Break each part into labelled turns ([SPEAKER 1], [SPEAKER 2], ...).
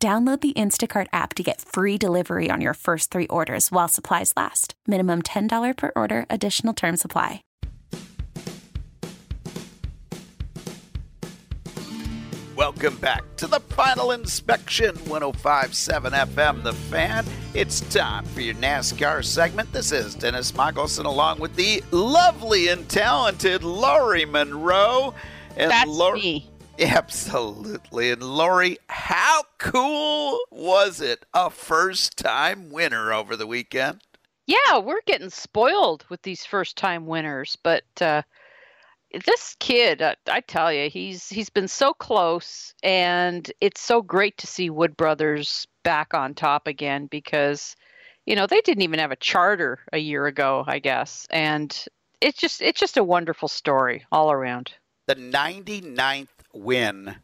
[SPEAKER 1] Download the Instacart app to get free delivery on your first three orders while supplies last. Minimum $10 per order, additional term supply.
[SPEAKER 2] Welcome back to the final inspection 1057 FM The Fan. It's time for your NASCAR segment. This is Dennis Michelson along with the lovely and talented Laurie Monroe.
[SPEAKER 3] And That's Lori- me.
[SPEAKER 2] Absolutely. And Lori, how cool was it? A first time winner over the weekend?
[SPEAKER 3] Yeah, we're getting spoiled with these first time winners, but uh, this kid, uh, I tell you, he's he's been so close, and it's so great to see Wood Brothers back on top again because, you know, they didn't even have a charter a year ago, I guess, and it's just it's just a wonderful story all around.
[SPEAKER 2] The 99th win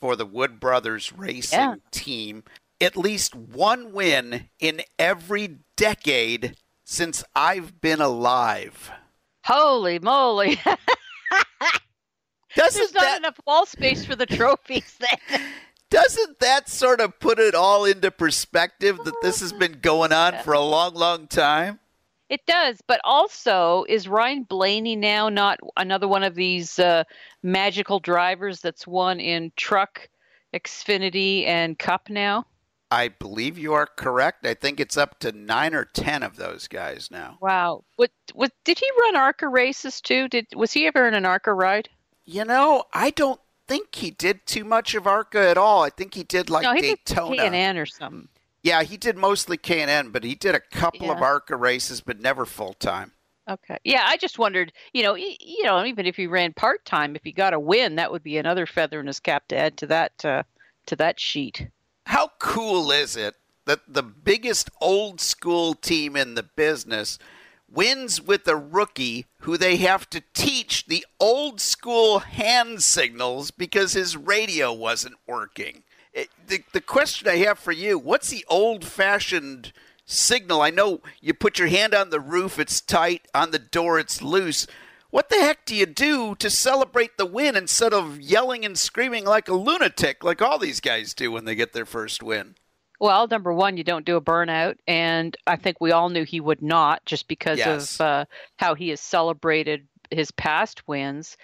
[SPEAKER 2] for the Wood Brothers Racing yeah. team. At least one win in every decade since I've been alive.
[SPEAKER 3] Holy moly.
[SPEAKER 2] Doesn't
[SPEAKER 3] There's not that, enough wall space for the trophies then.
[SPEAKER 2] Doesn't that sort of put it all into perspective that this has been going on for a long, long time?
[SPEAKER 3] It does, but also is Ryan Blaney now not another one of these uh, magical drivers that's won in truck, Xfinity, and Cup now?
[SPEAKER 2] I believe you are correct. I think it's up to nine or ten of those guys now.
[SPEAKER 3] Wow. What? What? Did he run ARCA races too? Did was he ever in an ARCA ride?
[SPEAKER 2] You know, I don't think he did too much of ARCA at all. I think he did like
[SPEAKER 3] no, he
[SPEAKER 2] Daytona.
[SPEAKER 3] Did K&N or something.
[SPEAKER 2] Yeah, he did mostly K and N, but he did a couple yeah. of ARCA races, but never full time.
[SPEAKER 3] Okay. Yeah, I just wondered, you know, you know, even if he ran part time, if he got a win, that would be another feather in his cap to add to that uh, to that sheet.
[SPEAKER 2] How cool is it that the biggest old school team in the business wins with a rookie who they have to teach the old school hand signals because his radio wasn't working? The, the question I have for you what's the old fashioned signal? I know you put your hand on the roof, it's tight, on the door, it's loose. What the heck do you do to celebrate the win instead of yelling and screaming like a lunatic, like all these guys do when they get their first win?
[SPEAKER 3] Well, number one, you don't do a burnout, and I think we all knew he would not, just because yes. of uh, how he has celebrated his past wins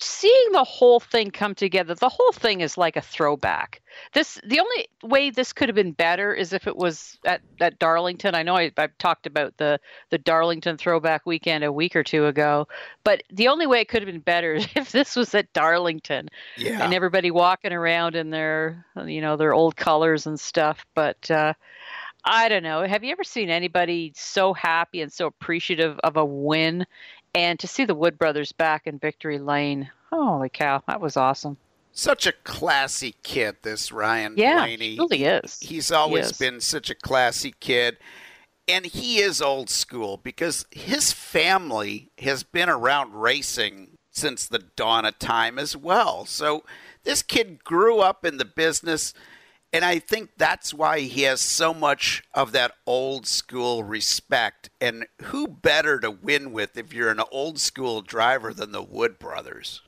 [SPEAKER 3] seeing the whole thing come together the whole thing is like a throwback this the only way this could have been better is if it was at, at darlington i know I, have talked about the the darlington throwback weekend a week or two ago but the only way it could have been better is if this was at darlington
[SPEAKER 2] yeah.
[SPEAKER 3] and everybody walking around in their you know their old colors and stuff but uh I don't know. Have you ever seen anybody so happy and so appreciative of a win and to see the Wood brothers back in victory lane, holy cow, that was awesome.
[SPEAKER 2] Such a classy kid, this Ryan
[SPEAKER 3] yeah,
[SPEAKER 2] Blaney.
[SPEAKER 3] Really is.
[SPEAKER 2] He's always
[SPEAKER 3] is.
[SPEAKER 2] been such a classy kid. And he is old school because his family has been around racing since the dawn of time as well. So this kid grew up in the business and I think that's why he has so much of that old school respect. And who better to win with if you're an old school driver than the Wood brothers?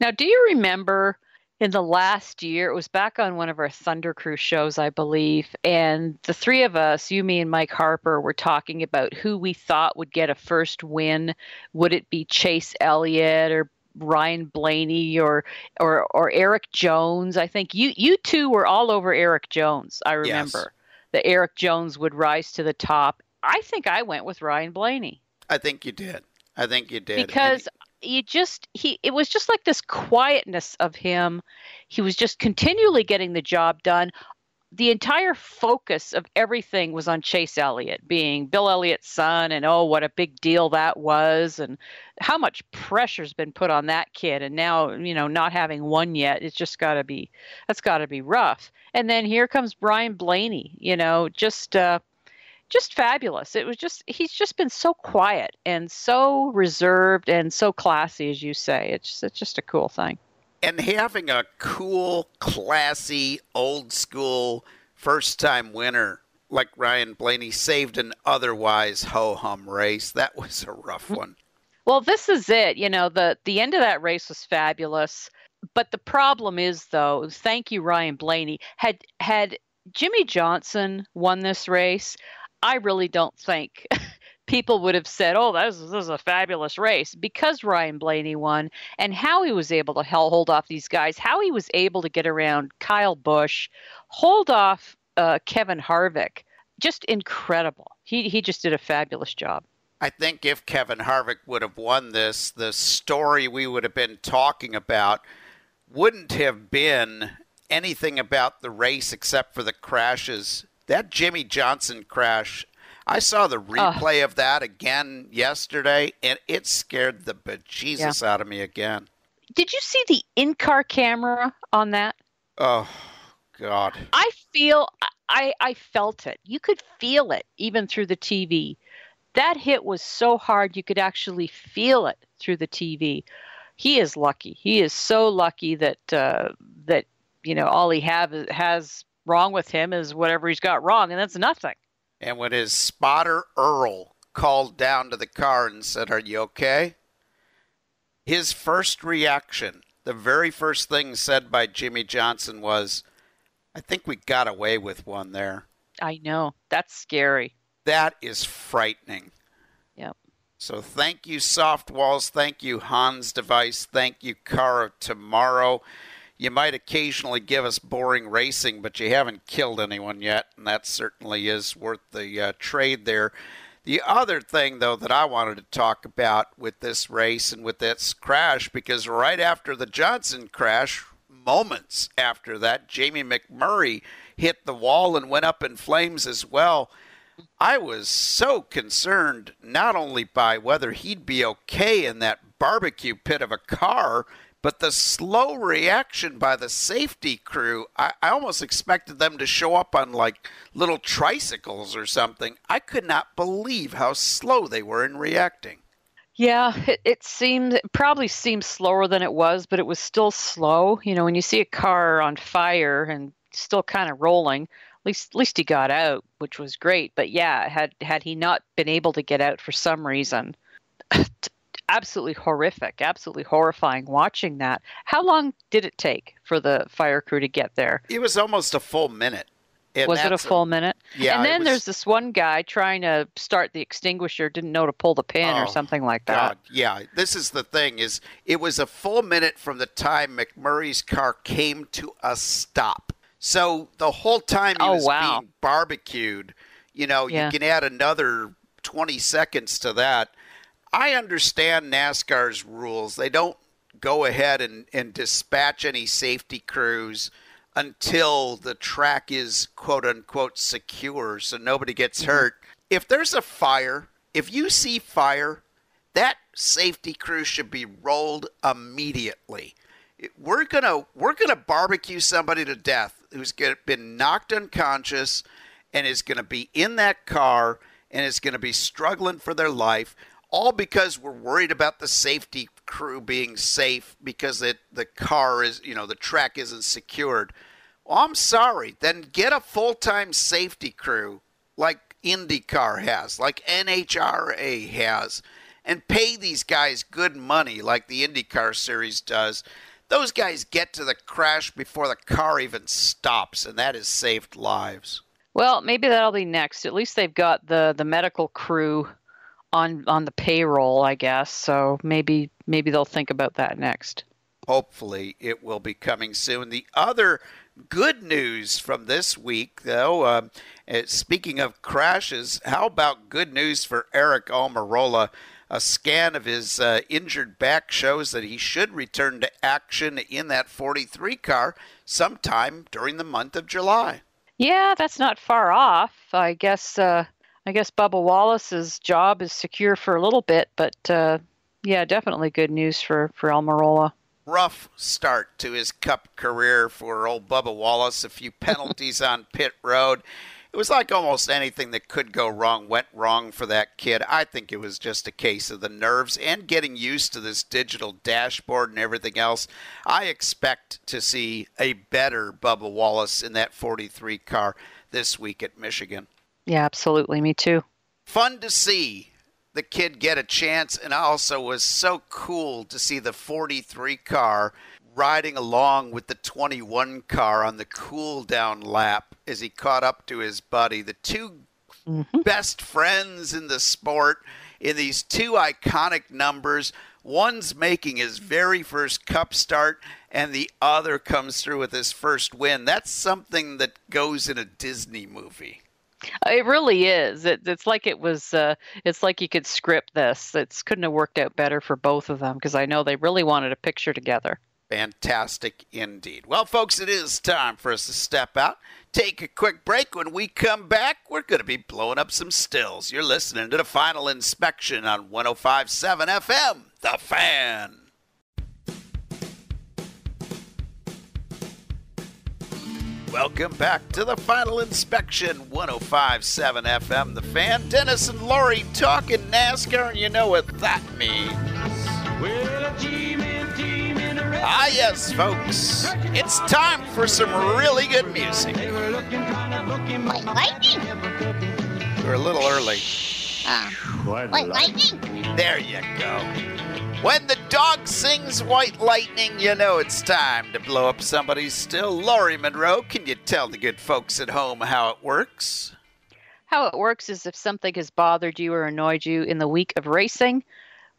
[SPEAKER 3] Now, do you remember in the last year, it was back on one of our Thunder Crew shows, I believe, and the three of us, you, me, and Mike Harper, were talking about who we thought would get a first win. Would it be Chase Elliott or Ryan Blaney or or or Erik Jones. I think you you two were all over Erik Jones. I remember yes. that Erik Jones would rise to the top. I think I went with Ryan Blaney.
[SPEAKER 2] I think you did. I think you did
[SPEAKER 3] because you just he it was just like this quietness of him. He was just continually getting the job done. The entire focus of everything was on Chase Elliott being Bill Elliott's son and oh what a big deal that was and how much pressure's been put on that kid. And now you know not having won yet it's just got to be that's got to be rough. And then here comes Brian Blaney you know just uh just fabulous. It was just he's just been so quiet and so reserved and so classy as you say. It's it's just a cool thing
[SPEAKER 2] and having a cool, classy, old school first time winner like Ryan Blaney saved an otherwise ho hum race. That was a rough mm-hmm. one.
[SPEAKER 3] Well, this is it. You know, the the end of that race was fabulous. But the problem is though, thank you, Ryan Blaney. Had had Jimmie Johnson won this race, I really don't think people would have said, "Oh, that was, this was a fabulous race," because Ryan Blaney won, and how he was able to hold off these guys, how he was able to get around Kyle Busch, hold off uh, Kevin Harvick, just incredible. He he just did a fabulous job.
[SPEAKER 2] I think if Kevin Harvick would have won this, the story we would have been talking about wouldn't have been anything about the race except for the crashes. That Jimmie Johnson crash I saw the replay oh. of that again yesterday, and it scared the bejesus yeah. out of me again.
[SPEAKER 3] Did you see the in-car camera on that?
[SPEAKER 2] Oh, God!
[SPEAKER 3] I feel I I felt it. You could feel it even through the TV. That hit was so hard you could actually feel it through the TV. He is lucky. He is so lucky that uh, that you know all he have has wrong with him is whatever he's got wrong, and that's nothing.
[SPEAKER 2] And when his spotter Earl called down to the car and said, Are you okay? His first reaction, the very first thing said by Jimmie Johnson was, I think we got away with one there.
[SPEAKER 3] I know. That's scary.
[SPEAKER 2] That is frightening.
[SPEAKER 3] Yep.
[SPEAKER 2] So thank you, Soft Walls. Thank you, Hans Device. Thank you, Car of Tomorrow you might occasionally give us boring racing, but you haven't killed anyone yet, and that certainly is worth the uh, trade there. The other thing, though, that I wanted to talk about with this race and with this crash, because right after the Johnson crash, moments after that, Jamie McMurray hit the wall and went up in flames as well. I was so concerned not only by whether he'd be okay in that barbecue pit of a car, but the slow reaction by the safety crew, I, I, almost expected them to show up on like little tricycles or something. I could not believe how slow they were in reacting.
[SPEAKER 3] Yeah, it, it seemed it probably seemed slower than it was, but it was still slow. You know, when you see a car on fire and still kind of rolling, at least at least he got out, which was great. But yeah, had had he not been able to get out for some reason, absolutely horrific, absolutely horrifying watching that. How long did it take for the fire crew to get there?
[SPEAKER 2] It was almost a full minute.
[SPEAKER 3] And was it a full minute?
[SPEAKER 2] Yeah.
[SPEAKER 3] And then
[SPEAKER 2] was...
[SPEAKER 3] there's this one guy trying to start the extinguisher, didn't know to pull the pin
[SPEAKER 2] oh,
[SPEAKER 3] or something like that. God.
[SPEAKER 2] Yeah. This is the thing: is it was a full minute from the time McMurray's car came to a stop. So the whole time he
[SPEAKER 3] oh,
[SPEAKER 2] was
[SPEAKER 3] wow.
[SPEAKER 2] being barbecued, you know,
[SPEAKER 3] yeah.
[SPEAKER 2] you can add another 20 seconds to that. I understand NASCAR's rules. They don't go ahead and, and dispatch any safety crews until the track is quote unquote secure so nobody gets mm-hmm. hurt. If there's a fire, if you see fire, that safety crew should be rolled immediately. We're gonna we're gonna barbecue somebody to death who's been knocked unconscious and is gonna be in that car and is gonna be struggling for their life all because we're worried about the safety crew being safe because it, the car is, you know, the track isn't secured. Well, I'm sorry. Then get a full time safety crew like IndyCar has, like NHRA has, and pay these guys good money like the IndyCar series does. Those guys get to the crash before the car even stops, and that has saved lives.
[SPEAKER 3] Well, maybe that'll be next. At least they've got the, the medical crew on on the payroll, I guess. So maybe maybe they'll think about that next.
[SPEAKER 2] Hopefully, it will be coming soon. The other good news from this week, though, uh, speaking of crashes, how about good news for Aric Almirola? A scan of his uh, injured back shows that he should return to action in that 43 car sometime during the month of July.
[SPEAKER 3] Yeah, that's not far off. I guess. Uh, I guess Bubba Wallace's job is secure for a little bit, but uh, yeah, definitely good news for for Almirola.
[SPEAKER 2] Rough start to his Cup career for old Bubba Wallace. A few penalties on pit road it was like almost anything that could go wrong went wrong for that kid. I think it was just a case of the nerves and getting used to this digital dashboard and everything else. I expect to see a better Bubba Wallace in that 43 car this week at Michigan.
[SPEAKER 3] Yeah, absolutely. Me too.
[SPEAKER 2] Fun to see the kid get a chance, and also was so cool to see the 43 car riding along with the 21 car on the cool down lap as he caught up to his buddy. The 2 mm-hmm. best friends in the sport in these two iconic numbers. One's making his very first cup start, and the other comes through with his first win. That's something that goes in a Disney movie.
[SPEAKER 3] It really is. It, it's like it was. Uh, it's like you could script this. It couldn't have worked out better for both of them because I know they really wanted a picture together.
[SPEAKER 2] Fantastic indeed. Well, folks, it is time for us to step out, take a quick break. When we come back, we're going to be blowing up some stills. You're listening to the final inspection on 1057 FM, The Fan. Welcome back to the final inspection, 1057 FM, The Fan. Dennis and Laurie talking NASCAR, and you know what that means. Well, Ah, yes, folks. It's time for some really good music.
[SPEAKER 4] White lightning.
[SPEAKER 2] We're a little early.
[SPEAKER 4] Uh, white lightning.
[SPEAKER 2] There you go. When the dog sings White Lightning, you know it's time to blow up somebody's still. Laurie Monroe, can you tell the good folks at home how it works?
[SPEAKER 3] How it works is if something has bothered you or annoyed you in the week of racing,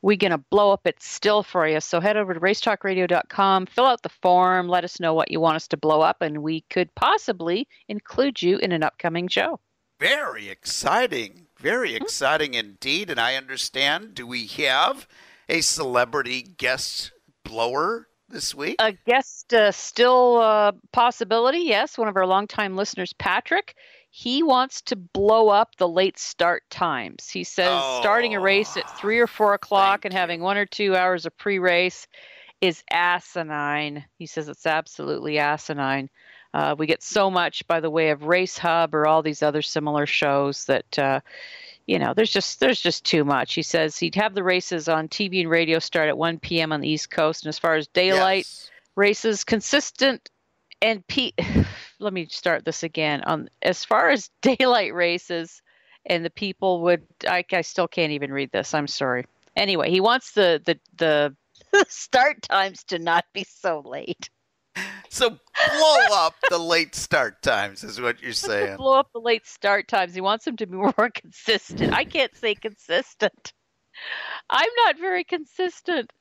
[SPEAKER 3] we're going to blow up it still for you. So head over to racetalkradio.com, fill out the form, let us know what you want us to blow up, and we could possibly include you in an upcoming show.
[SPEAKER 2] Very exciting. Very hmm. exciting indeed. And I understand, do we have a celebrity guest blower this week?
[SPEAKER 3] A guest uh, still uh, possibility, yes. One of our longtime listeners, Patrick he wants to blow up the late start times. He says oh, starting a race at three or four o'clock and having one or two hours of pre race is asinine. He says it's absolutely asinine. Uh, we get so much by the way of Race Hub or all these other similar shows that. You know, there's just there's just too much. He says he'd have the races on TV and radio start at 1 p.m. on the East Coast, and as far as daylight yes. races, consistent and Pete, let me start this again. On as far as daylight races, and the people would, I, I still can't even read this. I'm sorry. Anyway, he wants the the the start times to not be so late.
[SPEAKER 2] So blow up the late start times is what you're saying.
[SPEAKER 3] blow up the late start times. He wants them to be more consistent. I can't say consistent. I'm not very consistent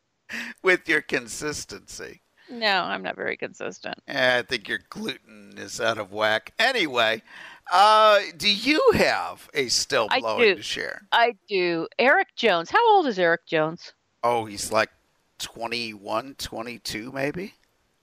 [SPEAKER 2] with your consistency.
[SPEAKER 3] No, I'm not very consistent.
[SPEAKER 2] I think your gluten is out of whack. Anyway, uh, do you have a still blowing to share?
[SPEAKER 3] I do. Erik Jones. How old is Erik Jones?
[SPEAKER 2] Oh, he's like 21, 22 maybe.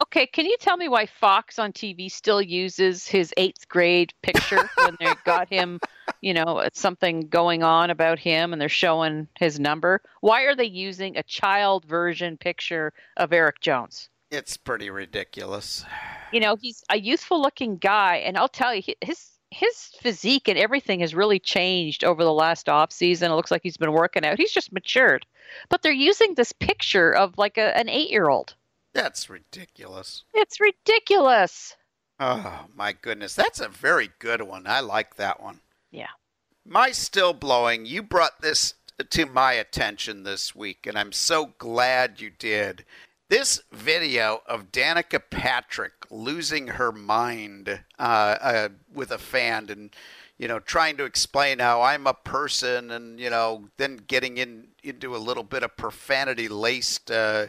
[SPEAKER 3] Okay, can you tell me why Fox on TV still uses his eighth grade picture when they got him, you know, something going on about him and they're showing his number? Why are they using a child version picture of Erik Jones?
[SPEAKER 2] It's pretty ridiculous.
[SPEAKER 3] You know, he's a youthful looking guy, and I'll tell you, his his physique and everything has really changed over the last off season. It looks like he's been working out. He's just matured. But they're using this picture of like a, an eight year old.
[SPEAKER 2] That's ridiculous.
[SPEAKER 3] It's ridiculous.
[SPEAKER 2] Oh my goodness. That's a very good one. I like that one.
[SPEAKER 3] Yeah.
[SPEAKER 2] My still blowing, you brought this to my attention this week, and I'm so glad you did. This video of Danica Patrick losing her mind uh, uh, with a fan and you know trying to explain how I'm a person and you know then getting in into a little bit of profanity laced uh,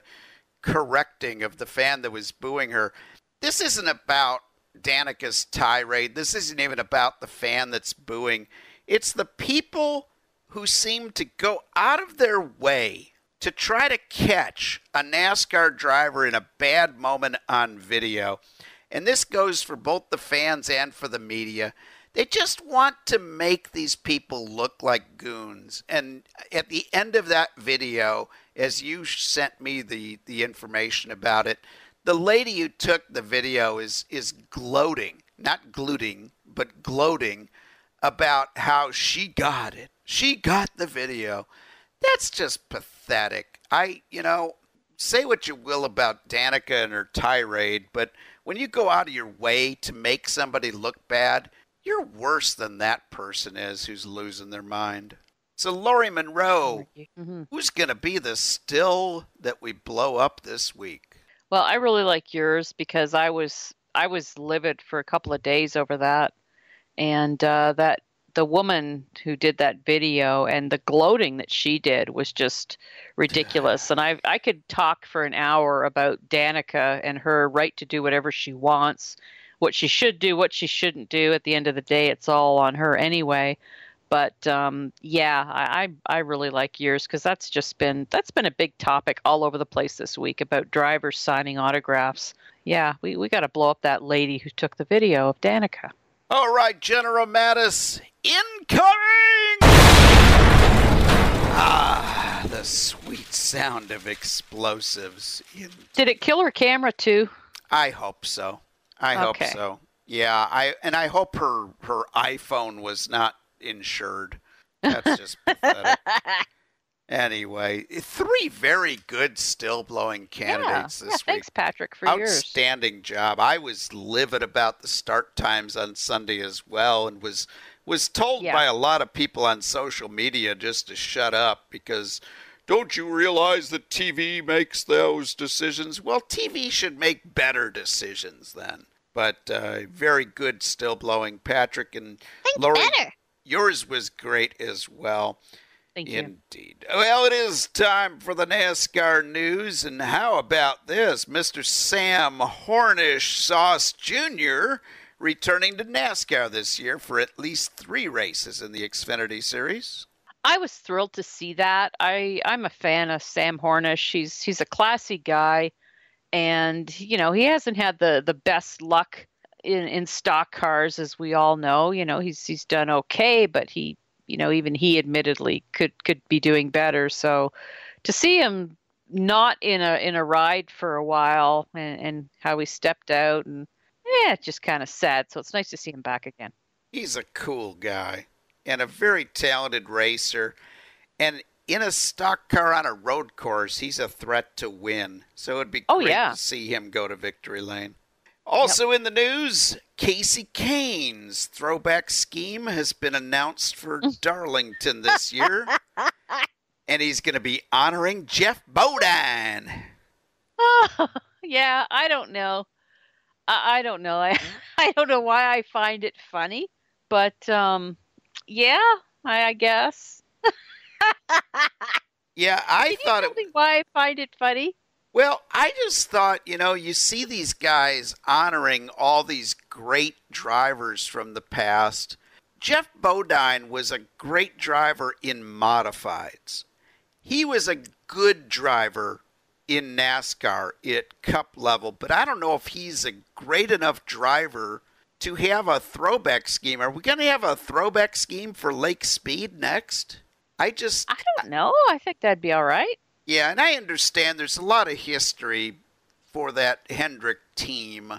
[SPEAKER 2] correcting of the fan that was booing her. This isn't about Danica's tirade. This isn't even about the fan that's booing. It's the people who seem to go out of their way to try to catch a NASCAR driver in a bad moment on video. and this goes for both the fans and for the media. They just want to make these people look like goons. And at the end of that video, as you sent me the, the information about it, the lady who took the video is is gloating, not glooting, but gloating about how she got it. She got the video. That's just pathetic. I, you know, say what you will about Danica and her tirade, but when you go out of your way to make somebody look bad, you're worse than that person is who's losing their mind. So, Lori Monroe, mm-hmm. who's going to be the still that we blow up this week?
[SPEAKER 3] Well, I really like yours because I was I was livid for a couple of days over that, and uh, that the woman who did that video and the gloating that she did was just ridiculous. and I I could talk for an hour about Danica and her right to do whatever she wants, what she should do, what she shouldn't do. At the end of the day, it's all on her anyway. But um, yeah, I, I really like yours because that's just been that's been a big topic all over the place this week about drivers signing autographs. Yeah, we, we got to blow up that lady who took the video of Danica.
[SPEAKER 2] All right, General Mattis, incoming! Ah, the sweet sound of explosives. In...
[SPEAKER 3] Did it kill her camera too?
[SPEAKER 2] I hope so. I okay. hope so. Yeah, I and I hope her her iPhone was not insured. That's just pathetic. Anyway, three very good still blowing candidates
[SPEAKER 3] yeah,
[SPEAKER 2] this
[SPEAKER 3] yeah,
[SPEAKER 2] week.
[SPEAKER 3] Thanks, Patrick, for your
[SPEAKER 2] Outstanding
[SPEAKER 3] yours.
[SPEAKER 2] job. I was livid about the start times on Sunday as well, and was was told yeah. by a lot of people on social media just to shut up because don't you realize that TV makes those decisions? Well, TV should make better decisions then. But uh, very good still blowing, Patrick and
[SPEAKER 4] Think
[SPEAKER 2] Lori.
[SPEAKER 4] Better.
[SPEAKER 2] Yours was great as well.
[SPEAKER 3] Thank you.
[SPEAKER 2] Indeed. Well, it is time for the NASCAR news. And how about this? Mr. Sam Hornish Sauce Jr. returning to NASCAR this year for at least three races in the Xfinity Series.
[SPEAKER 3] I was thrilled to see that. I, I'm a fan of Sam Hornish. He's he's a classy guy, and you know he hasn't had the the best luck in in stock cars, as we all know. You know he's he's done okay, but he you know even he admittedly could could be doing better. So to see him not in a in a ride for a while and, and how he stepped out and yeah, it's just kind of sad. So it's nice to see him back again.
[SPEAKER 2] He's a cool guy and a very talented racer. And in a stock car on a road course, he's a threat to win. So it'd be
[SPEAKER 3] oh,
[SPEAKER 2] great
[SPEAKER 3] yeah.
[SPEAKER 2] to see him go to victory lane. Also yep. in the news, Casey Kahne's throwback scheme has been announced for Darlington this year. and he's going to be honoring Geoff Bodine.
[SPEAKER 3] Oh, yeah, I don't know. I, I don't know. I, I don't know why I find it funny, but um, yeah, I, I guess.
[SPEAKER 2] Yeah, I
[SPEAKER 3] Can
[SPEAKER 2] thought
[SPEAKER 3] it. Why I find it funny?
[SPEAKER 2] Well, I just thought, you know, you see these guys honoring all these great drivers from the past. Geoff Bodine was a great driver in modifieds. He was a good driver in NASCAR at cup level, but I don't know if he's a great enough driver to have a throwback scheme. Are we going to have a throwback scheme for Lake Speed next? I just
[SPEAKER 3] I don't know. I think that'd be all right.
[SPEAKER 2] Yeah, and I understand there's a lot of history for that Hendrick team.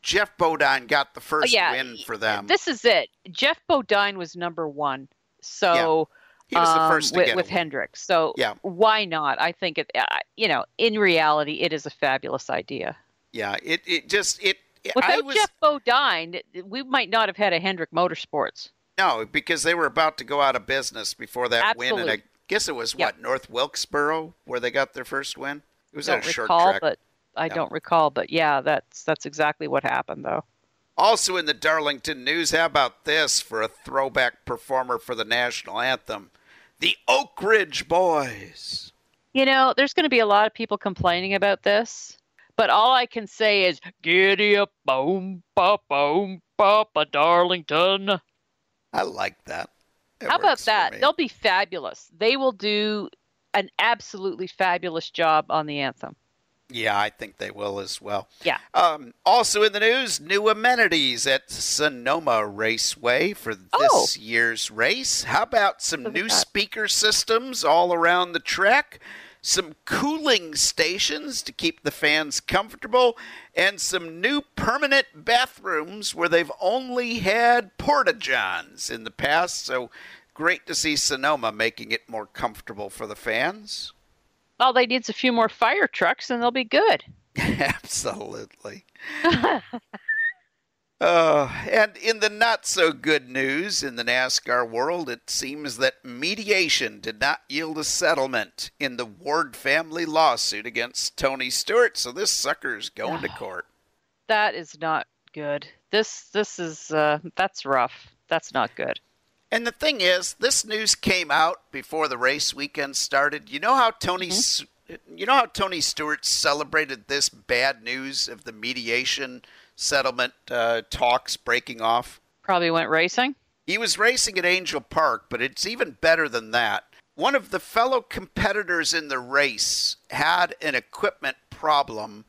[SPEAKER 2] Geoff Bodine got the first
[SPEAKER 3] oh, yeah.
[SPEAKER 2] win for them.
[SPEAKER 3] This is it. Geoff Bodine was number one. So
[SPEAKER 2] yeah. he was the first
[SPEAKER 3] um, with, with Hendrick. So
[SPEAKER 2] yeah.
[SPEAKER 3] why not? I think it. Uh, you know, in reality, it is a fabulous idea.
[SPEAKER 2] Yeah, it it just it.
[SPEAKER 3] Without
[SPEAKER 2] was,
[SPEAKER 3] Geoff Bodine, we might not have had a Hendrick Motorsports.
[SPEAKER 2] No, because they were about to go out of business before that
[SPEAKER 3] Absolutely.
[SPEAKER 2] win, and I guess it was
[SPEAKER 3] yep.
[SPEAKER 2] what North Wilkesboro where they got their first win. It was
[SPEAKER 3] don't
[SPEAKER 2] a short
[SPEAKER 3] recall,
[SPEAKER 2] track.
[SPEAKER 3] But I no. don't recall, but yeah, that's that's exactly what happened though.
[SPEAKER 2] Also in the Darlington news, how about this for a throwback performer for the national anthem? The Oak Ridge Boys.
[SPEAKER 3] You know, there's going to be a lot of people complaining about this, but all I can say is giddy up, boom, pop, boom, pop, a Darlington.
[SPEAKER 2] I like that. It
[SPEAKER 3] How about that? They'll be fabulous. They will do an absolutely fabulous job on the anthem.
[SPEAKER 2] Yeah, I think they will as well.
[SPEAKER 3] Yeah.
[SPEAKER 2] Um, also in the news, new amenities at Sonoma Raceway for this
[SPEAKER 3] Oh.
[SPEAKER 2] year's race. How about some
[SPEAKER 3] Look
[SPEAKER 2] new speaker systems all around the track? Some cooling stations to keep the fans comfortable, and some new permanent bathrooms where they've only had porta johns in the past. So great to see Sonoma making it more comfortable for the fans.
[SPEAKER 3] All they need's a few more fire trucks and they'll be good.
[SPEAKER 2] Absolutely. Uh, and in the not so good news in the NASCAR world, it seems that mediation did not yield a settlement in the Ward family lawsuit against Tony Stewart. So this sucker's going to court.
[SPEAKER 3] That is not good. This this is uh that's rough. That's not good.
[SPEAKER 2] And the thing is, this news came out before the race weekend started. You know how Tony, S you know how Tony Stewart celebrated this bad news of the mediation settlement uh, talks breaking off.
[SPEAKER 3] Probably went racing.
[SPEAKER 2] He was racing at Angell Park, but it's even better than that. One of the fellow competitors in the race had an equipment problem,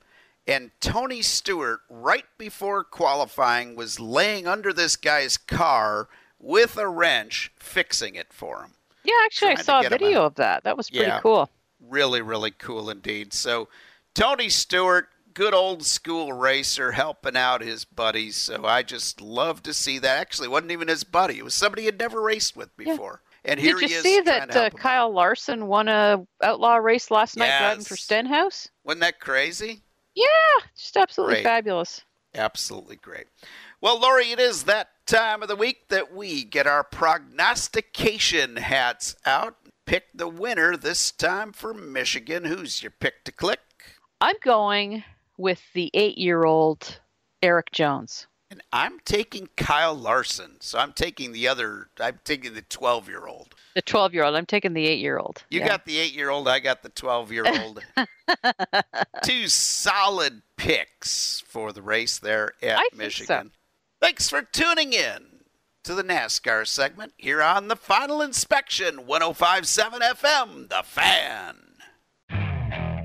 [SPEAKER 2] and Tony Stewart, right before qualifying, was laying under this guy's car with a wrench, fixing it for him.
[SPEAKER 3] Yeah, actually I saw a video of that. That was pretty
[SPEAKER 2] Yeah.
[SPEAKER 3] cool.
[SPEAKER 2] Really, really cool indeed. So, Tony Stewart, good old school racer, helping out his buddies. So, I just love to see that. Actually, it wasn't even his buddy; it was somebody he'd never raced with before. And here
[SPEAKER 3] Did
[SPEAKER 2] he
[SPEAKER 3] you see that uh,
[SPEAKER 2] out.
[SPEAKER 3] Kyle Larson won a outlaw race last night driving for Stenhouse?
[SPEAKER 2] Wasn't that crazy?
[SPEAKER 3] Yeah, just absolutely
[SPEAKER 2] Great.
[SPEAKER 3] fabulous.
[SPEAKER 2] Absolutely great. Well, Lori, it is that time of the week that we get our prognostication hats out. Pick the winner this time for Michigan. Who's your pick to click?
[SPEAKER 3] I'm going with the eight-year-old Erik Jones.
[SPEAKER 2] And I'm taking Kyle Larson. So I'm taking the other, I'm taking the 12 year old.
[SPEAKER 3] The 12-year-old. I'm taking the eight-year-old.
[SPEAKER 2] You
[SPEAKER 3] Yeah.
[SPEAKER 2] got the 8 year old, I got the 12 year old. Two solid picks for the race there at
[SPEAKER 3] I think so.
[SPEAKER 2] Michigan. Thanks for tuning in to the NASCAR segment here on the Final Inspection 1057 FM, The Fan.